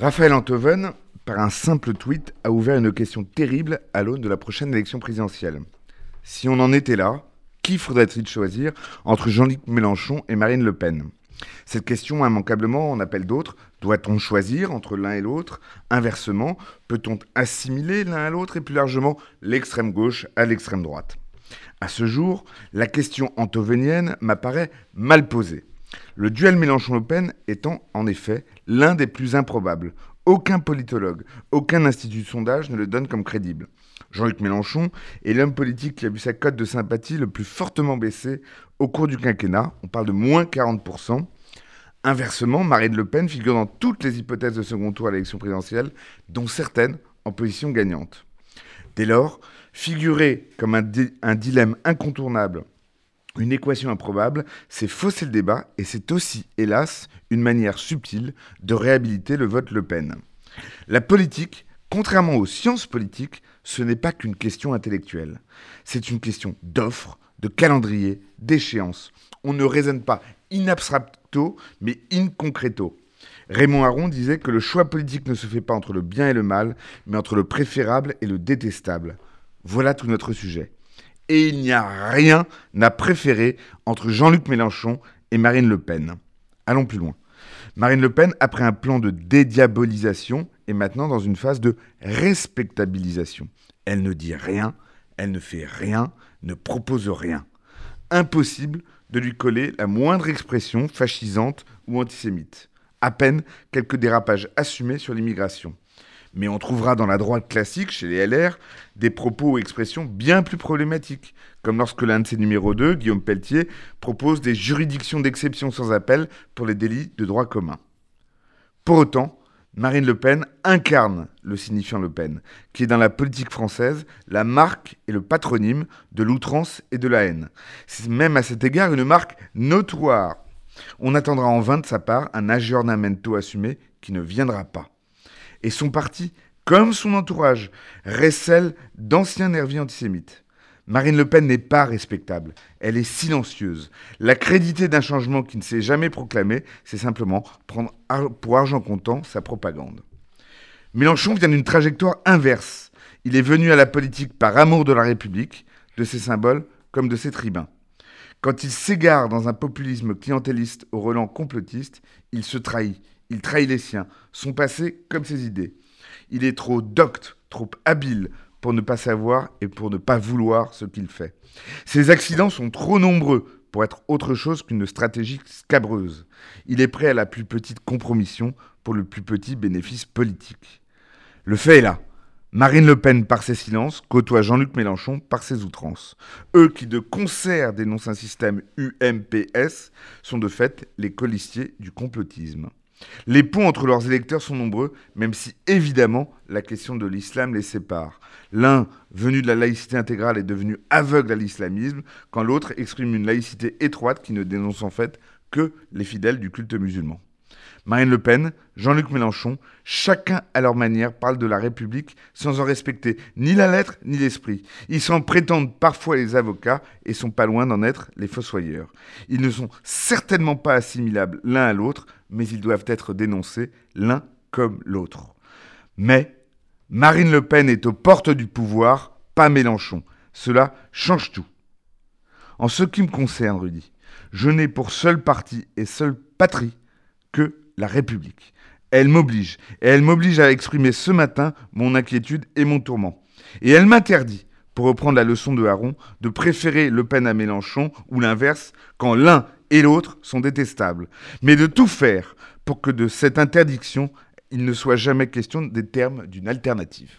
Raphaël Antoven, par un simple tweet, a ouvert une question terrible à l'aune de la prochaine élection présidentielle. Si on en était là, qui faudrait-il choisir entre Jean-Luc Mélenchon et Marine Le Pen? Cette question, immanquablement, en appelle d'autres. Doit-on choisir entre l'un et l'autre? Inversement, peut-on assimiler l'un à l'autre et plus largement l'extrême gauche à l'extrême droite? À ce jour, la question antovenienne m'apparaît mal posée. Le duel Mélenchon-Le Pen étant en effet l'un des plus improbables. Aucun politologue, aucun institut de sondage ne le donne comme crédible. Jean-Luc Mélenchon est l'homme politique qui a vu sa cote de sympathie le plus fortement baisser au cours du quinquennat. On parle de moins 40%. Inversement, Marine Le Pen figure dans toutes les hypothèses de second tour à l'élection présidentielle, dont certaines en position gagnante. Dès lors, figurer comme un dilemme incontournable une équation improbable, c'est fausser le débat et c'est aussi, hélas, une manière subtile de réhabiliter le vote Le Pen. La politique, contrairement aux sciences politiques, ce n'est pas qu'une question intellectuelle. C'est une question d'offre, de calendrier, d'échéance. On ne raisonne pas in abstracto, mais in concreto. Raymond Aron disait que le choix politique ne se fait pas entre le bien et le mal, mais entre le préférable et le détestable. Voilà tout notre sujet et il n'y a rien à préférer entre Jean-Luc Mélenchon et Marine Le Pen. Allons plus loin. Marine Le Pen, après un plan de dédiabolisation, est maintenant dans une phase de respectabilisation. Elle ne dit rien, elle ne fait rien, ne propose rien. Impossible de lui coller la moindre expression fascisante ou antisémite. À peine quelques dérapages assumés sur l'immigration. Mais on trouvera dans la droite classique, chez les LR, des propos ou expressions bien plus problématiques, comme lorsque l'un de ses numéros 2, Guillaume Pelletier, propose des juridictions d'exception sans appel pour les délits de droit commun. Pour autant, Marine Le Pen incarne le signifiant Le Pen, qui est dans la politique française la marque et le patronyme de l'outrance et de la haine. C'est même à cet égard une marque notoire. On attendra en vain de sa part un aggiornamento assumé qui ne viendra pas et son parti, comme son entourage, récèle d'anciens nervis antisémites. Marine Le Pen n'est pas respectable, elle est silencieuse. La crédité d'un changement qui ne s'est jamais proclamé, c'est simplement prendre pour argent comptant sa propagande. Mélenchon vient d'une trajectoire inverse. Il est venu à la politique par amour de la République, de ses symboles comme de ses tribuns. Quand il s'égare dans un populisme clientéliste au relent complotiste, il se trahit, il trahit les siens, son passé comme ses idées. Il est trop docte, trop habile pour ne pas savoir et pour ne pas vouloir ce qu'il fait. Ses accidents sont trop nombreux pour être autre chose qu'une stratégie scabreuse. Il est prêt à la plus petite compromission pour le plus petit bénéfice politique. Le fait est là. Marine Le Pen par ses silences côtoie Jean-Luc Mélenchon par ses outrances. Eux qui de concert dénoncent un système UMPS sont de fait les colistiers du complotisme. Les ponts entre leurs électeurs sont nombreux, même si évidemment la question de l'islam les sépare. L'un, venu de la laïcité intégrale, est devenu aveugle à l'islamisme, quand l'autre exprime une laïcité étroite qui ne dénonce en fait que les fidèles du culte musulman. Marine Le Pen, Jean-Luc Mélenchon, chacun à leur manière parle de la République sans en respecter ni la lettre ni l'esprit. Ils s'en prétendent parfois les avocats et sont pas loin d'en être les fossoyeurs. Ils ne sont certainement pas assimilables l'un à l'autre, mais ils doivent être dénoncés l'un comme l'autre. Mais Marine Le Pen est aux portes du pouvoir, pas Mélenchon. Cela change tout. En ce qui me concerne, Rudy, je n'ai pour seul parti et seule patrie que la République. Elle m'oblige, et elle m'oblige à exprimer ce matin mon inquiétude et mon tourment. Et elle m'interdit, pour reprendre la leçon de Haron, de préférer Le Pen à Mélenchon ou l'inverse, quand l'un et l'autre sont détestables, mais de tout faire pour que de cette interdiction, il ne soit jamais question des termes d'une alternative.